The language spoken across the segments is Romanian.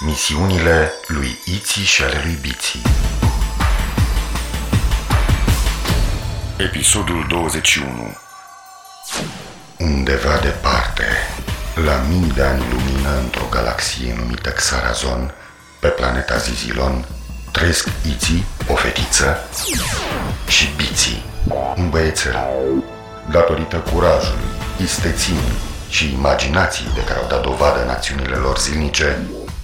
Misiunile lui Iții și ale lui Biții Episodul 21 Undeva departe, la mii de ani lumină într-o galaxie numită Xarazon, pe planeta Zizilon, trăiesc Iții, o fetiță, și Biții, un băiețel. Datorită curajului, isteții și imaginației de care au dat dovadă în acțiunile lor zilnice,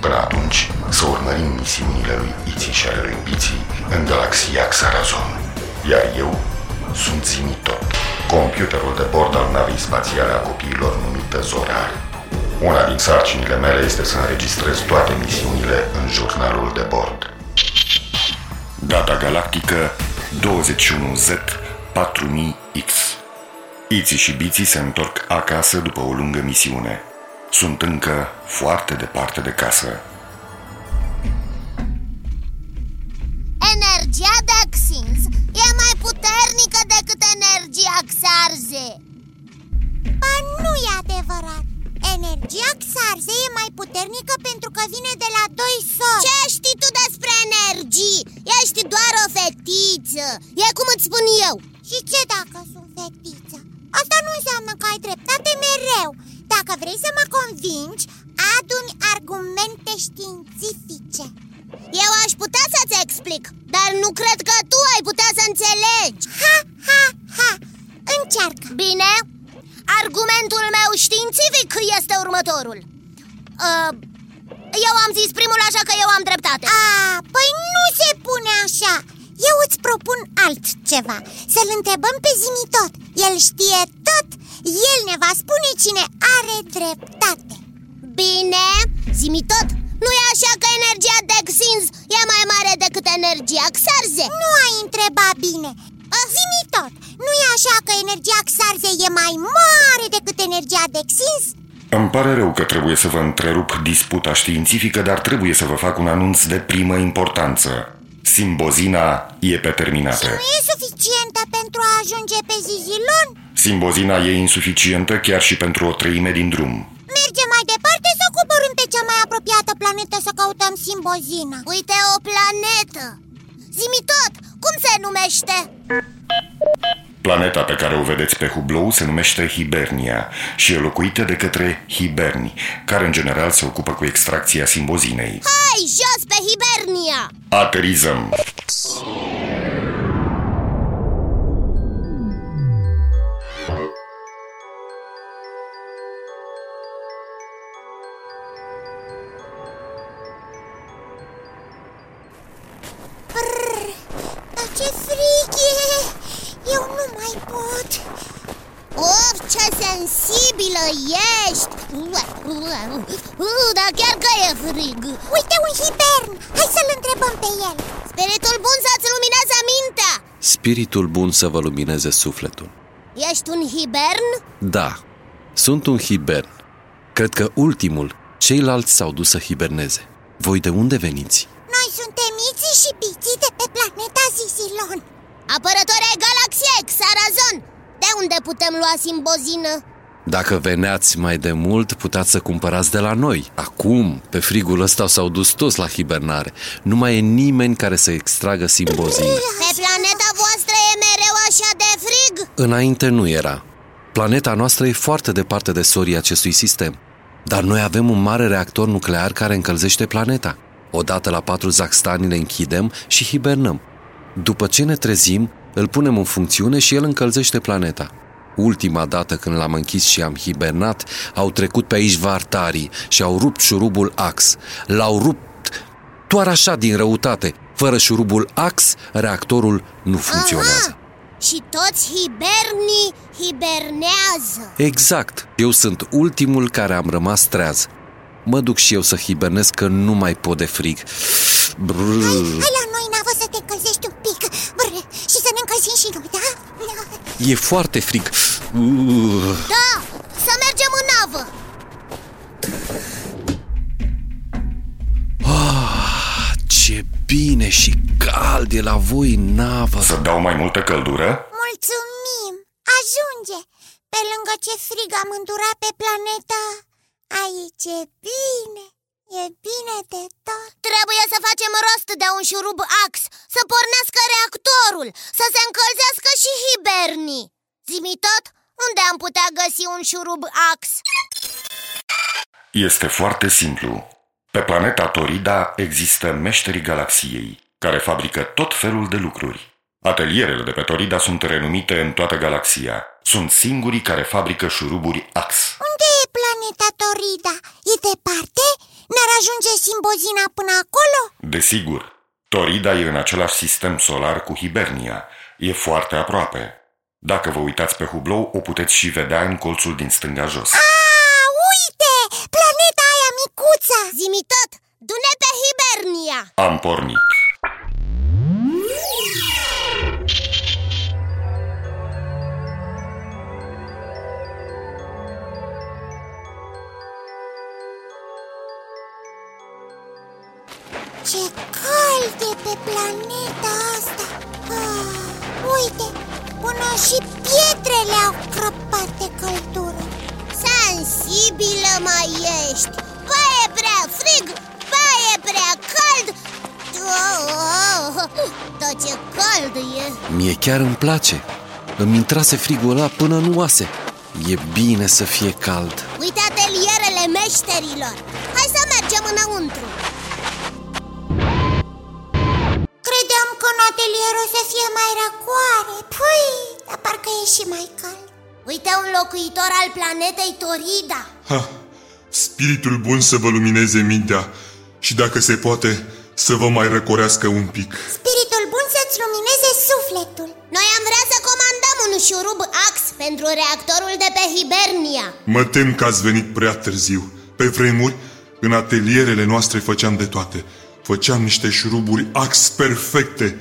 Până atunci, să urmărim misiunile lui Iții și ale lui Biții în galaxia Xarazon. Iar eu sunt Zimitot, computerul de bord al navei spațiale a copiilor numită Zorar. Una din sarcinile mele este să înregistrez toate misiunile în jurnalul de bord. Data galactică 21Z4000X Iții și Biții se întorc acasă după o lungă misiune. Sunt încă foarte departe de casă. Energia Daxins e mai puternică decât energia Xarze Ba nu e adevărat Energia Xarze e mai puternică pentru că vine de la doi soli Ce știi tu despre energii? Ești doar o fetiță E cum îți spun eu Și ce dacă sunt fetiță? Asta nu înseamnă că ai dreptate mereu Dacă vrei să mă convingi, adu-mi argumente științifice. Eu aș putea să-ți explic Dar nu cred că tu ai putea să înțelegi. Ha, ha, ha. Încearcă. Bine, argumentul meu științific este următorul. Uh, Eu am zis primul așa că eu am dreptate. A, păi nu se pune așa Eu îți propun altceva. Să-l întrebăm pe Zimitot El știe tot. El ne va spune cine are dreptate. Bine, zimi tot. Nu e așa că energia Dexins e mai mare decât energia Xarze? Nu ai întrebat bine. Zimi tot, nu e așa că energia Xarze e mai mare decât energia Dexins? Îmi pare rău că trebuie să vă întrerup disputa științifică, dar trebuie să vă fac un anunț de primă importanță. Simbozina e pe terminată. Și nu e suficientă pentru a ajunge pe Zizilon? Simbozina e insuficientă chiar și pentru o treime din drum. Mergem mai departe sau coborâm pe cea mai apropiată planetă să căutăm Simbozina? Uite o planetă Zimi tot, cum se numește? Planeta pe care o vedeți pe hublou se numește Hibernia și e locuită de către hiberni, care în general se ocupă cu extracția simbozinei. Hai, jos pe Spiritul bun să vă lumineze sufletul. Ești un hibern? Da, sunt un hibern. Cred că ultimul, ceilalți s-au dus să hiberneze. Voi de unde veniți? Noi suntem Iții și Biții de pe planeta Zizilon Apărători ai galaxiei, Xarazon De unde putem lua simbozină? Dacă veneați mai de mult, puteți să cumpărați de la noi. Acum, pe frigul ăsta s-au dus toți la hibernare. Nu mai e nimeni care să extragă simbozină. Pe planeta voastră e mereu așa de frig? Înainte nu era. Planeta noastră e foarte departe de sorii acestui sistem. Dar noi avem un mare reactor nuclear care încălzește planeta. Odată la patru zaxtani le închidem și hibernăm. După ce ne trezim, îl punem în funcțiune și el încălzește planeta. Ultima dată când l-am închis și am hibernat, au trecut pe aici vartarii și au rupt șurubul ax. L-au rupt doar așa din răutate. Fără șurubul ax, reactorul nu funcționează. Și toți hibernii hibernează Exact, eu sunt ultimul care am rămas treaz Mă duc și eu să hibernez că nu mai pot de frig Brr. Hai, hai la noi, Navă, să te încălzești un pic Brr. Și să ne încălzim și noi, da? E foarte frig Da, să mergem în navă ah ce bine și cald e la voi în navă. Să dau mai multă căldură? Mulțumim! Ajunge! Pe lângă ce frig am îndurat pe planeta, aici e bine, e bine de tot Trebuie să facem rost de un șurub ax Să pornească reactorul Să se încălzească și hibernii Zimi tot, unde am putea găsi un șurub ax? Este foarte simplu. Pe planeta Torida există meșterii galaxiei, care fabrică tot felul de lucruri. Atelierele de pe Torida sunt renumite în toată galaxia. Sunt singurii care fabrică șuruburi ax. Unde e planeta Torida? E departe? Ne-ar ajunge simbozina până acolo? Desigur, Torida e în același sistem solar cu Hibernia. E foarte aproape. Dacă vă uitați pe hublou, o puteți și vedea în colțul din stânga jos. A, hibernia chiar îmi place. Îmi intrase frigul ăla până în oase. E bine să fie cald. Uite atelierele meșterilor Hai să mergem înăuntru Credeam că în atelier o să fie mai răcoare Păi, dar parcă e și mai cald Uite un locuitor al planetei Torida Ha, spiritul bun să vă lumineze mintea și dacă se poate să vă mai răcorească un pic. Spiritul bun să-ți lumineze sufletul Noi am vrea să comandăm un șurub ax pentru reactorul de pe Hibernia Mă tem că ați venit prea târziu. Pe vremuri, în atelierele noastre făceam de toate. Făceam niște șuruburi ax perfecte.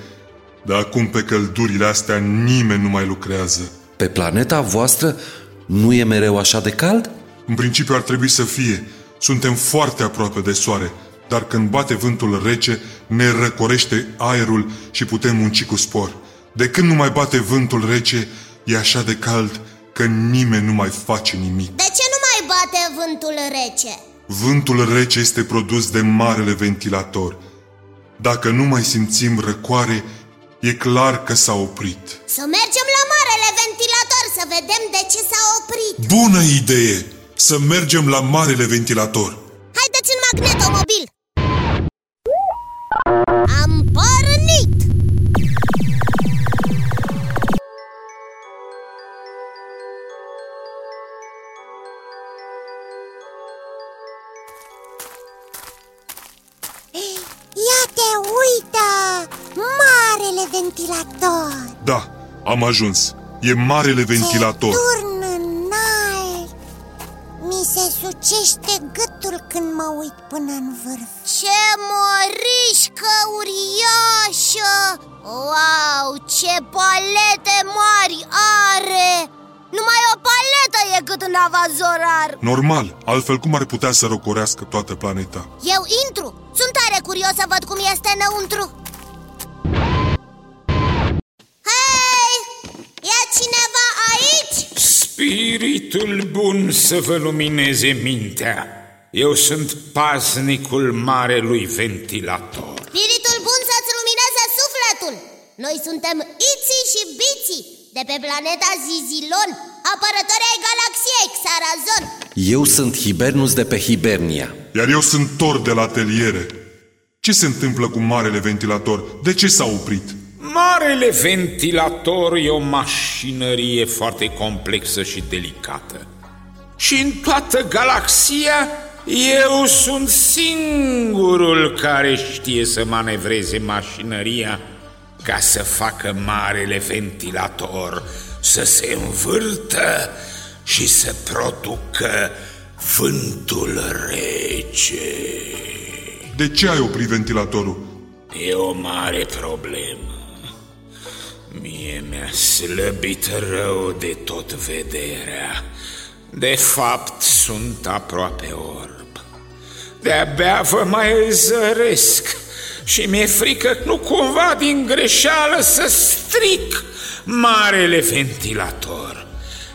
Dar acum pe căldurile astea nimeni nu mai lucrează. Pe planeta voastră nu e mereu așa de cald? În principiu ar trebui să fie. Suntem foarte aproape de soare, dar când bate vântul rece, ne răcorește aerul și putem munci cu spor. De când nu mai bate vântul rece, e așa de cald că nimeni nu mai face nimic. De ce nu mai bate vântul rece? Vântul rece este produs de marele ventilator. Dacă nu mai simțim răcoare, e clar că s-a oprit. Să mergem la marele ventilator să vedem de ce s-a oprit Bună idee! Să mergem la marele ventilator. Haideți în magnetomobil Am pornit! Ia te uită! Marele ventilator! Da, am ajuns. E marele ventilator. Ce turn înalt! Mi se sucește gâtul când mă uit până în vârf Ce mărișcă uriașă! Wow, ce palete mari are! Numai o paletă e cât în avazorar Normal, altfel cum ar putea să răcorească toată planeta? Eu intru! Sunt tare curios să văd cum este înăuntru Hei! E cineva aici? Spiritul bun să vă lumineze mintea. Eu sunt paznicul marelui ventilator. Spiritul bun să-ți lumineze sufletul Noi suntem Iții și Biții De pe planeta Zizilon Apărători ai galaxiei Xarazon Eu sunt Hibernus de pe Hibernia. Iar eu sunt Tor de la ateliere. Ce se întâmplă cu marele ventilator? De ce s-a oprit? Marele ventilator e o mașinărie foarte complexă și delicată. Și în toată galaxia eu sunt singurul care știe să manevreze mașinăria ca să facă marele ventilator să se învârtă și să producă vântul rece. De ce ai oprit ventilatorul? E o mare problemă. Mie mi-a slăbit rău de tot vederea. De fapt, sunt aproape orb. De-abia vă mai zăresc. Și mi-e frică nu cumva din greșeală să stric marele ventilator.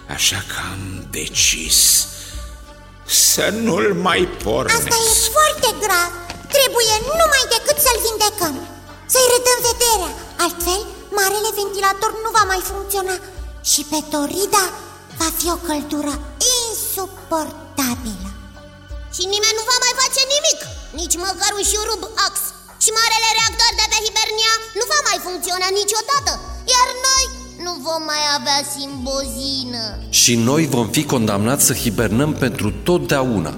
Așa că am decis să nu-l mai pornesc. Asta e foarte grav. Trebuie numai decât să-l vindecăm. Să-i redăm vederea. Altfel, marele ventilator nu va mai funcționa. Și pe Torida va fi o căldură insuportabilă Și nimeni nu va mai face nimic Nici măcar un șurub ax Și marele reactor de pe Hibernia nu va mai funcționa niciodată Iar noi nu vom mai avea simbozină Și noi vom fi condamnați să hibernăm pentru totdeauna.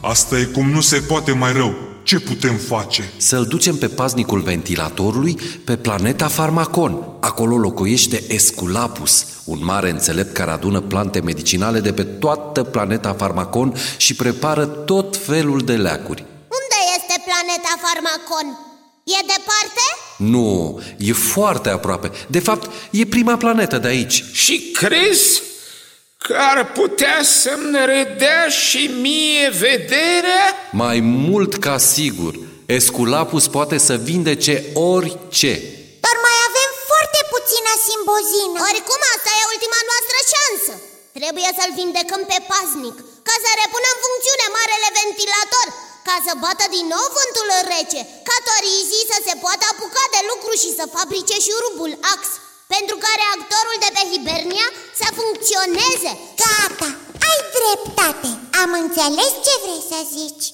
Asta e cum nu se poate mai rău. Ce putem face? Să-l ducem pe paznicul ventilatorului pe planeta Farmacon. Acolo locuiește Esculapus, un mare înțelept care adună plante medicinale de pe toată planeta Farmacon și prepară tot felul de leacuri. Unde este planeta Farmacon? E departe? Nu, e foarte aproape. De fapt, e prima planetă de aici. Și crezi că ar putea să-mi redea și mie vederea? Mai mult ca sigur, Esculapus poate să vindece orice. Dar mai avem foarte puțină simbozină Oricum, asta e ultima noastră șansă Trebuie să-l vindecăm pe paznic Ca să repună în funcțiune marele ventilator Ca să bată din nou vântul rece Ca torizii să se poată apuca de lucru și să fabrice șurubul ax Pentru ca reactorul de pe Hibernia să funcționeze Gata, ai dreptate Am înțeles ce vrei să zici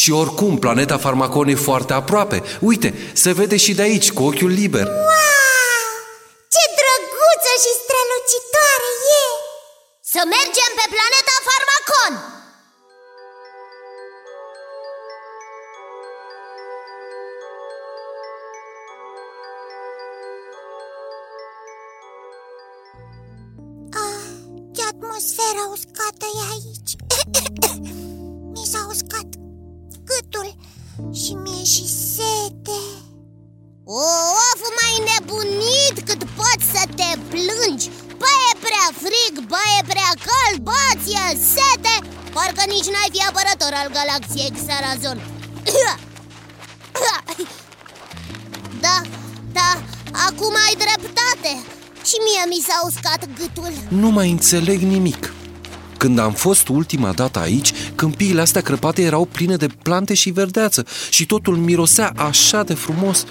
Și oricum, planeta Farmacon e foarte aproape. Uite, se vede și de aici, cu ochiul liber. Wow! Ce drăguță și strălucitoare e! Să mergem pe planeta Farmacon! Ce atmosferă uscată e aici. Mi s-a uscat gâtul și mie și sete. Of, mai nebunit cât poți să te plângi. Bă, e prea frig, bă, e prea cald, bă, ți-e sete. Parcă nici n-ai fi apărător al galaxiei Xarazon. Da, da, acum ai dreptate Și mie mi s-a uscat gâtul Nu mai înțeleg nimic. Când am fost ultima dată aici, câmpiile astea crăpate erau pline de plante și verdeață și totul mirosea așa de frumos.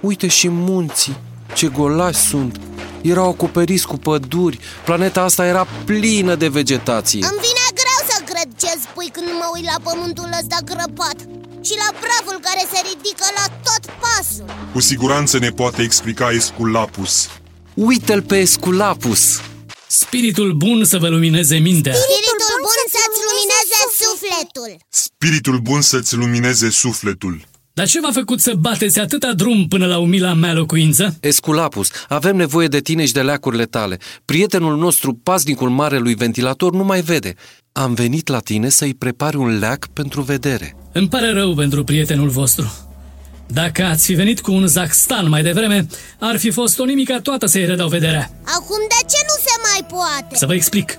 Uite și munții, ce golași sunt. Erau acoperiți cu păduri, planeta asta era plină de vegetație. Îmi vine greu să cred ce spui când mă uit la pământul ăsta crăpat Și la praful care se ridică la tot pasul Cu siguranță ne poate explica Esculapus. Uite-l pe Esculapus! Spiritul bun să vă lumineze mintea. Spiritul bun să-ți lumineze sufletul Spiritul bun să-ți lumineze sufletul. Dar ce v-a făcut să bateți atâta drum până la umila mea locuință? Esculapus, avem nevoie de tine și de leacurile tale. Prietenul nostru, paznicul marelui ventilator, nu mai vede. Am venit la tine să-i prepari un leac pentru vedere. Îmi pare rău pentru prietenul vostru. Dacă ați fi venit cu un Zaxstan mai devreme, ar fi fost o nimica toată să-i redau vederea. Acum de ce nu se mai poate? Să vă explic.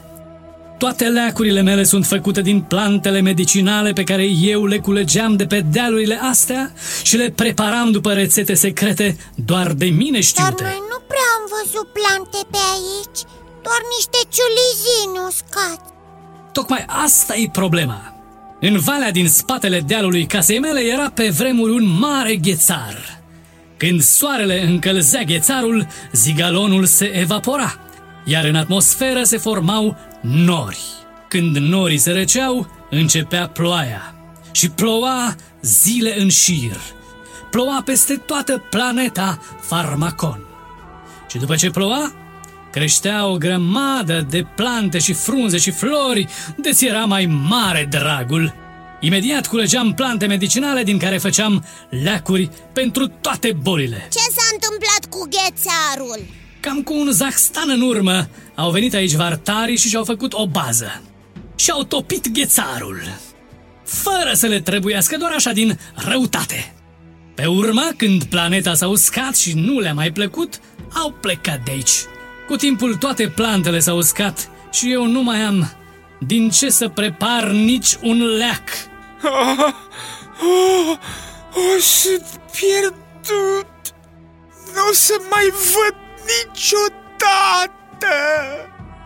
Toate leacurile mele sunt făcute din plantele medicinale pe care eu le culegeam de pe dealurile astea și le preparam după rețete secrete doar de mine Dar știute. noi nu prea am văzut plante pe aici Doar niște ciulizini uscați Tocmai asta e problema. În valea din spatele dealului casei mele era pe vremuri un mare ghețar. Când soarele încălzea ghețarul, zigalonul se evapora, iar în atmosferă se formau nori. Când norii se răceau, începea ploaia. Și ploua zile în șir. Ploua peste toată planeta Farmacon. Și după ce ploua, creștea o grămadă de plante și frunze și flori, de ți era mai mare dragul. Imediat culegeam plante medicinale din care făceam leacuri pentru toate bolile. Ce s-a întâmplat cu ghețarul? Cam cu un zaxstan în urmă, au venit aici vartarii și și-au făcut o bază. Și-au topit ghețarul. Fără să le trebuiască doar așa din răutate. Pe urmă, când planeta s-a uscat și nu le-a mai plăcut, au plecat de aici. Cu timpul toate plantele s-au uscat și eu nu mai am din ce să prepar nici un leac. Oh, oh, oh, sunt pierdut! Nu o să mai văd niciodată!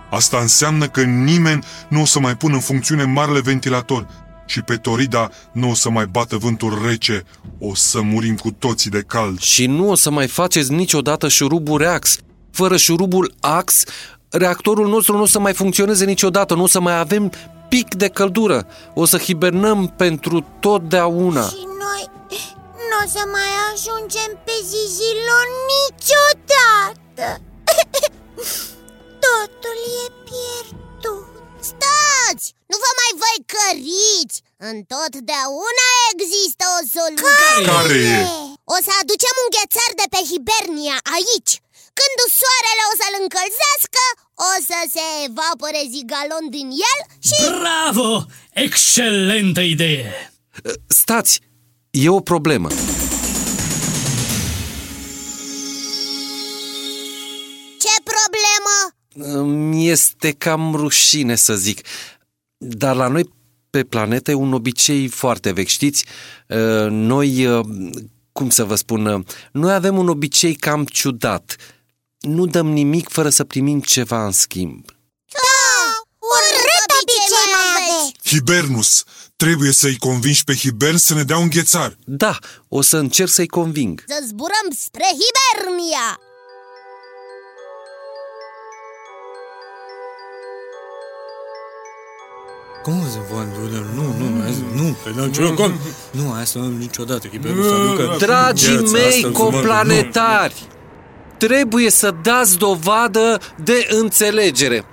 Asta înseamnă că nimeni nu o să mai pună în funcțiune marele ventilator și pe Torida nu o să mai bată vântul rece, o să murim cu toții de cald. Și nu o să mai faceți niciodată șurubul Reax. Fără șurubul AX, reactorul nostru nu o să mai funcționeze niciodată, nu o să mai avem pic de căldură. O să hibernăm pentru totdeauna. Și noi nu o să mai ajungem pe Zizilon niciodată Totul e pierdut Stați! Nu vă mai voi căriți! Întotdeauna există o soluție Care e? O să aducem un ghețar de pe Hibernia aici Când soarele o să-l încălzească O să se evapore zigalon din el și... Bravo! Excelentă idee! Stați, e o problemă. Ce problemă? Îmi este cam rușine să zic, dar la noi pe planetă e un obicei foarte vechi, știți? Uh, Noi, uh, cum să vă spun, uh, noi avem un obicei cam ciudat. Nu dăm nimic fără să primim ceva în schimb. Da, urât obicei mai aveți Hibernus, trebuie să-i convingi pe Hibern să ne dea un ghețar. Da, o să încerc să-i conving. Să zburăm spre Hibernia! Cum să vă Nu, nu, nu, azi- nu, pe niciun cont. Nu, asta nu niciodată. Hiberul să aducă Dragii gheață, mei asta să mă- coplanetari, trebuie să dați dovadă de înțelegere.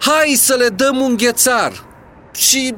Hai să le dăm un ghețar. Și,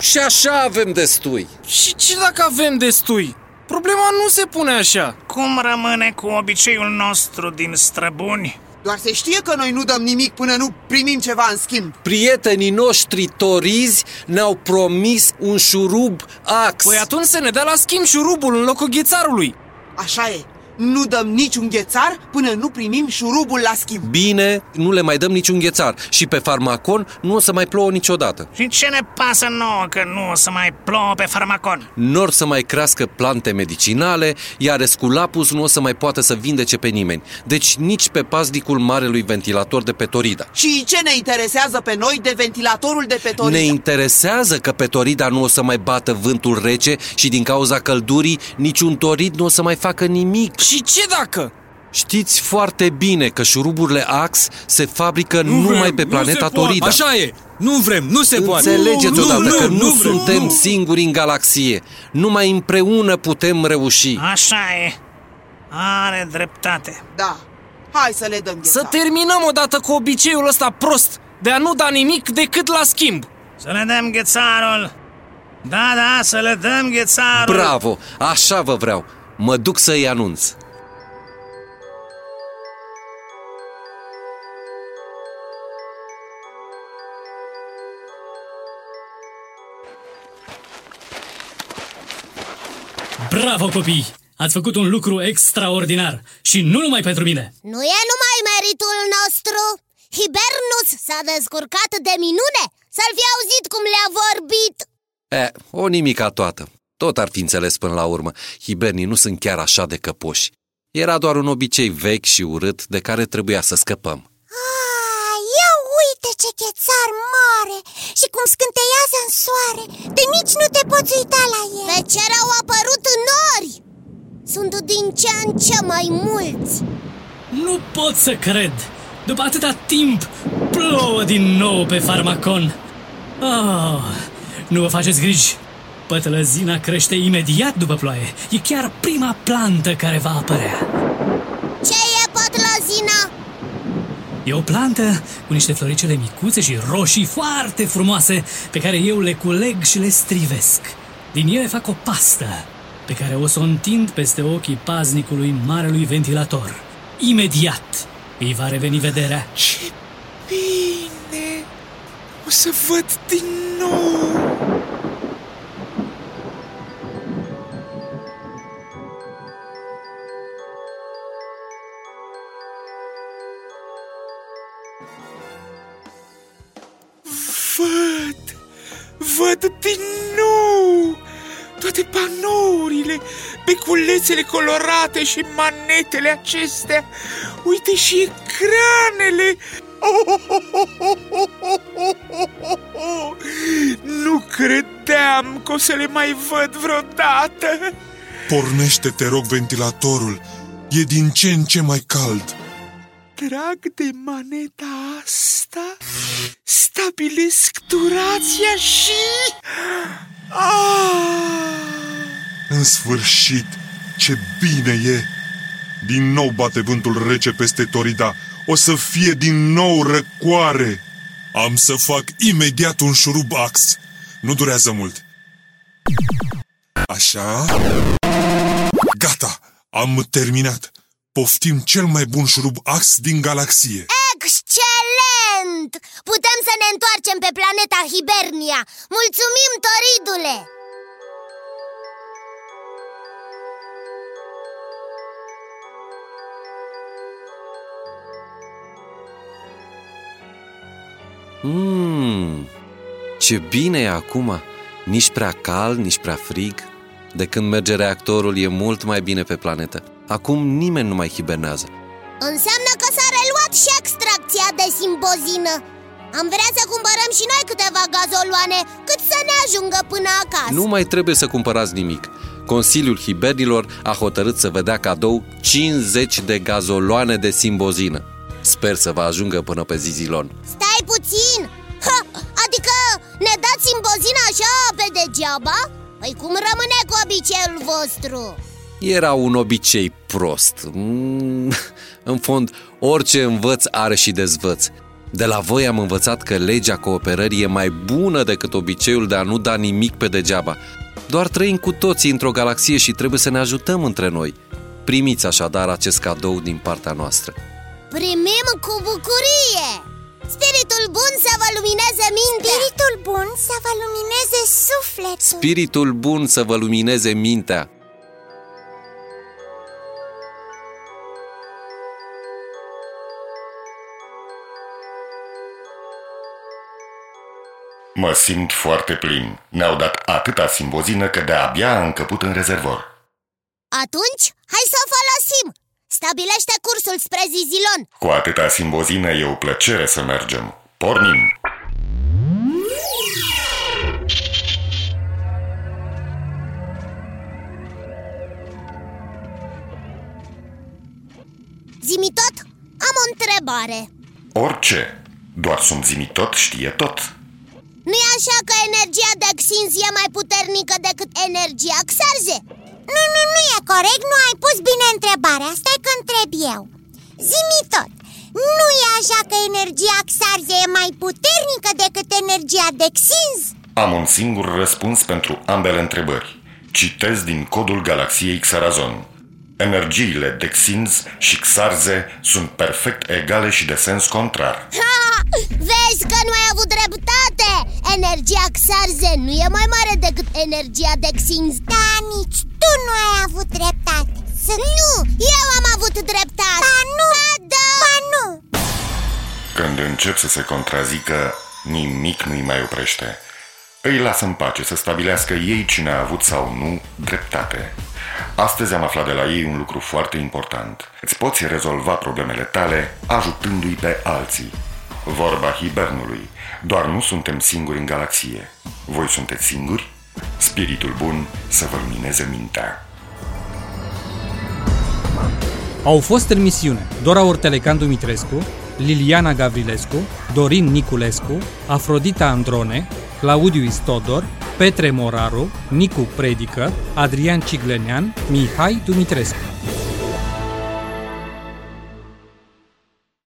și așa avem destui. Și ce dacă avem destui? Problema nu se pune așa. Cum rămâne cu obiceiul nostru din străbuni? Doar se știe că noi nu dăm nimic până nu primim ceva în schimb Prietenii noștri torizi ne-au promis un șurub ax. Păi atunci să ne dea la schimb șurubul în locul ghețarului. Așa e, nu dăm niciun ghețar până nu primim șurubul la schimb Bine, nu le mai dăm niciun ghețar și pe farmacon nu o să mai plouă niciodată. Și ce ne pasă nouă că nu o să mai plouă pe farmacon? Nor să mai crească plante medicinale, iar Esculapus nu o să mai poată să vindece pe nimeni. Deci nici pe paznicul marelui ventilator de pe Torida. Și ce ne interesează pe noi de ventilatorul de pe Torida? Ne interesează că pe Torida nu o să mai bată vântul rece și din cauza căldurii niciun torid nu o să mai facă nimic. Și ce dacă? Știți foarte bine că șuruburile Ax se fabrică nu numai vrem, pe nu planeta se poate. Torida. Așa e, nu vrem, nu se poate Înțelegeți Nu, odată nu, că nu, nu vrem, suntem nu. singuri în galaxie. Numai împreună putem reuși. Așa e. Are dreptate. Da, hai să le dăm ghețar Să terminăm odată cu obiceiul ăsta prost de a nu da nimic decât la schimb. Să le dăm ghețarul. Da, da, să le dăm ghețarul. Bravo! Așa vă vreau. Mă duc să-i anunț. Bravo, copii! Ați făcut un lucru extraordinar și nu numai pentru mine. Nu e numai meritul nostru Hibernus s-a descurcat de minune Să-l fi auzit cum le-a vorbit E, o nimica toată. Tot ar fi înțeles până la urmă. Hibernii nu sunt chiar așa de căpoși. Era doar un obicei vechi și urât de care trebuia să scăpăm. Ah, ia uite ce ghețar mare Și cum scânteiază în soare De nici nu te poți uita la el Pe cer au apărut nori Sunt din ce în ce mai mulți Nu pot să cred! După atâta timp, plouă din nou pe farmacon. Oh, nu vă faceți griji. Pătălăzina crește imediat după ploaie. E chiar prima plantă care va apărea. Ce e pătlăzina? E o plantă cu niște floricele micuțe și roșii foarte frumoase pe care eu le culeg și le strivesc. Din ele fac o pastă pe care o să o întind peste ochii paznicului marelui ventilator. Imediat îi va reveni vederea. Ce bine! O să văd din nou! Panourile, beculețele colorate și manetele acestea. Uite și ecranele. Nu credeam că o să le mai văd vreodată. Pornește, te rog, ventilatorul. E din ce în ce mai cald. Trag de maneta asta, stabilesc durația și... Ah! În sfârșit, ce bine e! Din nou bate vântul rece peste Torida. O să fie din nou răcoare. Am să fac imediat un șurub ax. Nu durează mult. Așa. Gata, am terminat. Poftim cel mai bun șurub ax din galaxie. Excelent! Putem să ne întoarcem pe planeta Hibernia! Mulțumim, Toridule! Mmm, ce bine e acum! Nici prea cald, nici prea frig. De când merge reactorul e mult mai bine pe planetă. Acum nimeni nu mai hibernează. Înseamnă că s-a reluat și extracția de simbozină Am vrea să cumpărăm și noi câteva gazoloane Cât să ne ajungă până acasă Nu mai trebuie să cumpărați nimic. Consiliul Hibernilor a hotărât să vă dea cadou 50 de gazoloane de simbozină. Sper să vă ajungă până pe Zizilon. Stai puțin! Ha, adică ne dați simbozina așa pe degeaba? Păi cum rămâne cu obiceiul vostru? Era un obicei prost. Mm, În fond, orice învăț are și dezvăț. De la voi am învățat că legea cooperării e mai bună decât obiceiul de a nu da nimic pe degeaba. Doar trăim cu toții într-o galaxie și trebuie să ne ajutăm între noi. Primiți așadar acest cadou din partea noastră. Primim cu bucurie! Spiritul bun să vă lumineze mintea! Spiritul bun să vă lumineze sufletul Spiritul bun să vă lumineze mintea. Mă simt foarte plin. Ne-au dat atâta simbozină că de-abia a încăput în rezervor. Atunci, hai să o folosim! Stabilește cursul spre Zizilon Cu atâta simbozină e o plăcere să mergem. Pornim! Zimi tot, am o întrebare Orice. Doar sunt zimi tot știe tot. nu e așa că energia de Xinz e mai puternică decât energia Xarze? Nu, nu, nu e corect, nu ai pus bine întrebarea Stai că întreb eu Zimi tot Nu e așa că energia Xarze e mai puternică decât energia de Xinz? Am un singur răspuns pentru ambele întrebări. Citez din codul galaxiei Xarazon. Energiile de Xinz și Xarze sunt perfect egale și de sens contrar. Ha! Vezi că nu ai avut dreptate! Energia Xarze nu e mai mare decât energia de Xinz Da, nici tu nu ai avut dreptate Sunt... Nu, eu am avut dreptate Ba nu, Ba da! ba nu Când încep să se contrazică, nimic nu-i mai oprește. Îi lasă în pace să stabilească ei cine a avut sau nu dreptate. Astăzi am aflat de la ei un lucru foarte important. Îți poți rezolva problemele tale ajutându-i pe alții. Vorba hibernului. Doar nu suntem singuri în galaxie. Voi sunteți singuri? Spiritul bun să vă lumineze mintea. Au fost în misiune Dora Ortelecan Dumitrescu, Liliana Gavrilescu, Dorin Niculescu, Afrodita Androne, Claudiu Istodor, Petre Moraru, Nicu Predică, Adrian Ciglenean, Mihai Dumitrescu.